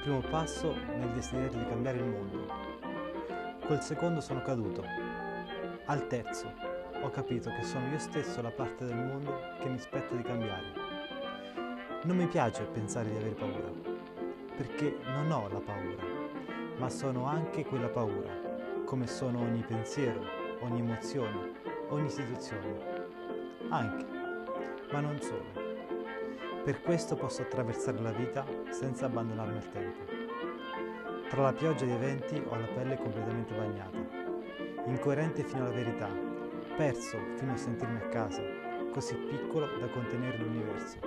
primo passo nel desiderio di cambiare il mondo. Col secondo sono caduto. Al terzo ho capito che sono io stesso la parte del mondo che mi spetta di cambiare. Non mi piace pensare di avere paura, perché non ho la paura, ma sono anche quella paura, come sono ogni pensiero, ogni emozione, ogni situazione. Anche, ma non solo. Per questo posso attraversare la vita senza abbandonarmi al tempo. Tra la pioggia di eventi ho la pelle completamente bagnata, incoerente fino alla verità, perso fino a sentirmi a casa, così piccolo da contenere l'universo.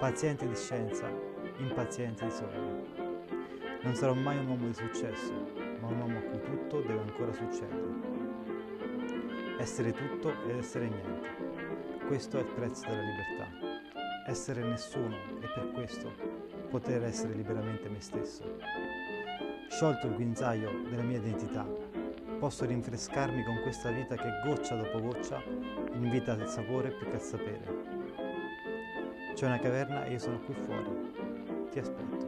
Paziente di scienza, impaziente di sogni. Non sarò mai un uomo di successo, ma un uomo a cui tutto deve ancora succedere. Essere tutto ed essere niente. Questo è il prezzo della libertà essere nessuno e per questo poter essere liberamente me stesso. Sciolto il guinzaglio della mia identità, posso rinfrescarmi con questa vita che goccia dopo goccia invita al sapore più che al sapere. C'è una caverna e io sono qui fuori. Ti aspetto.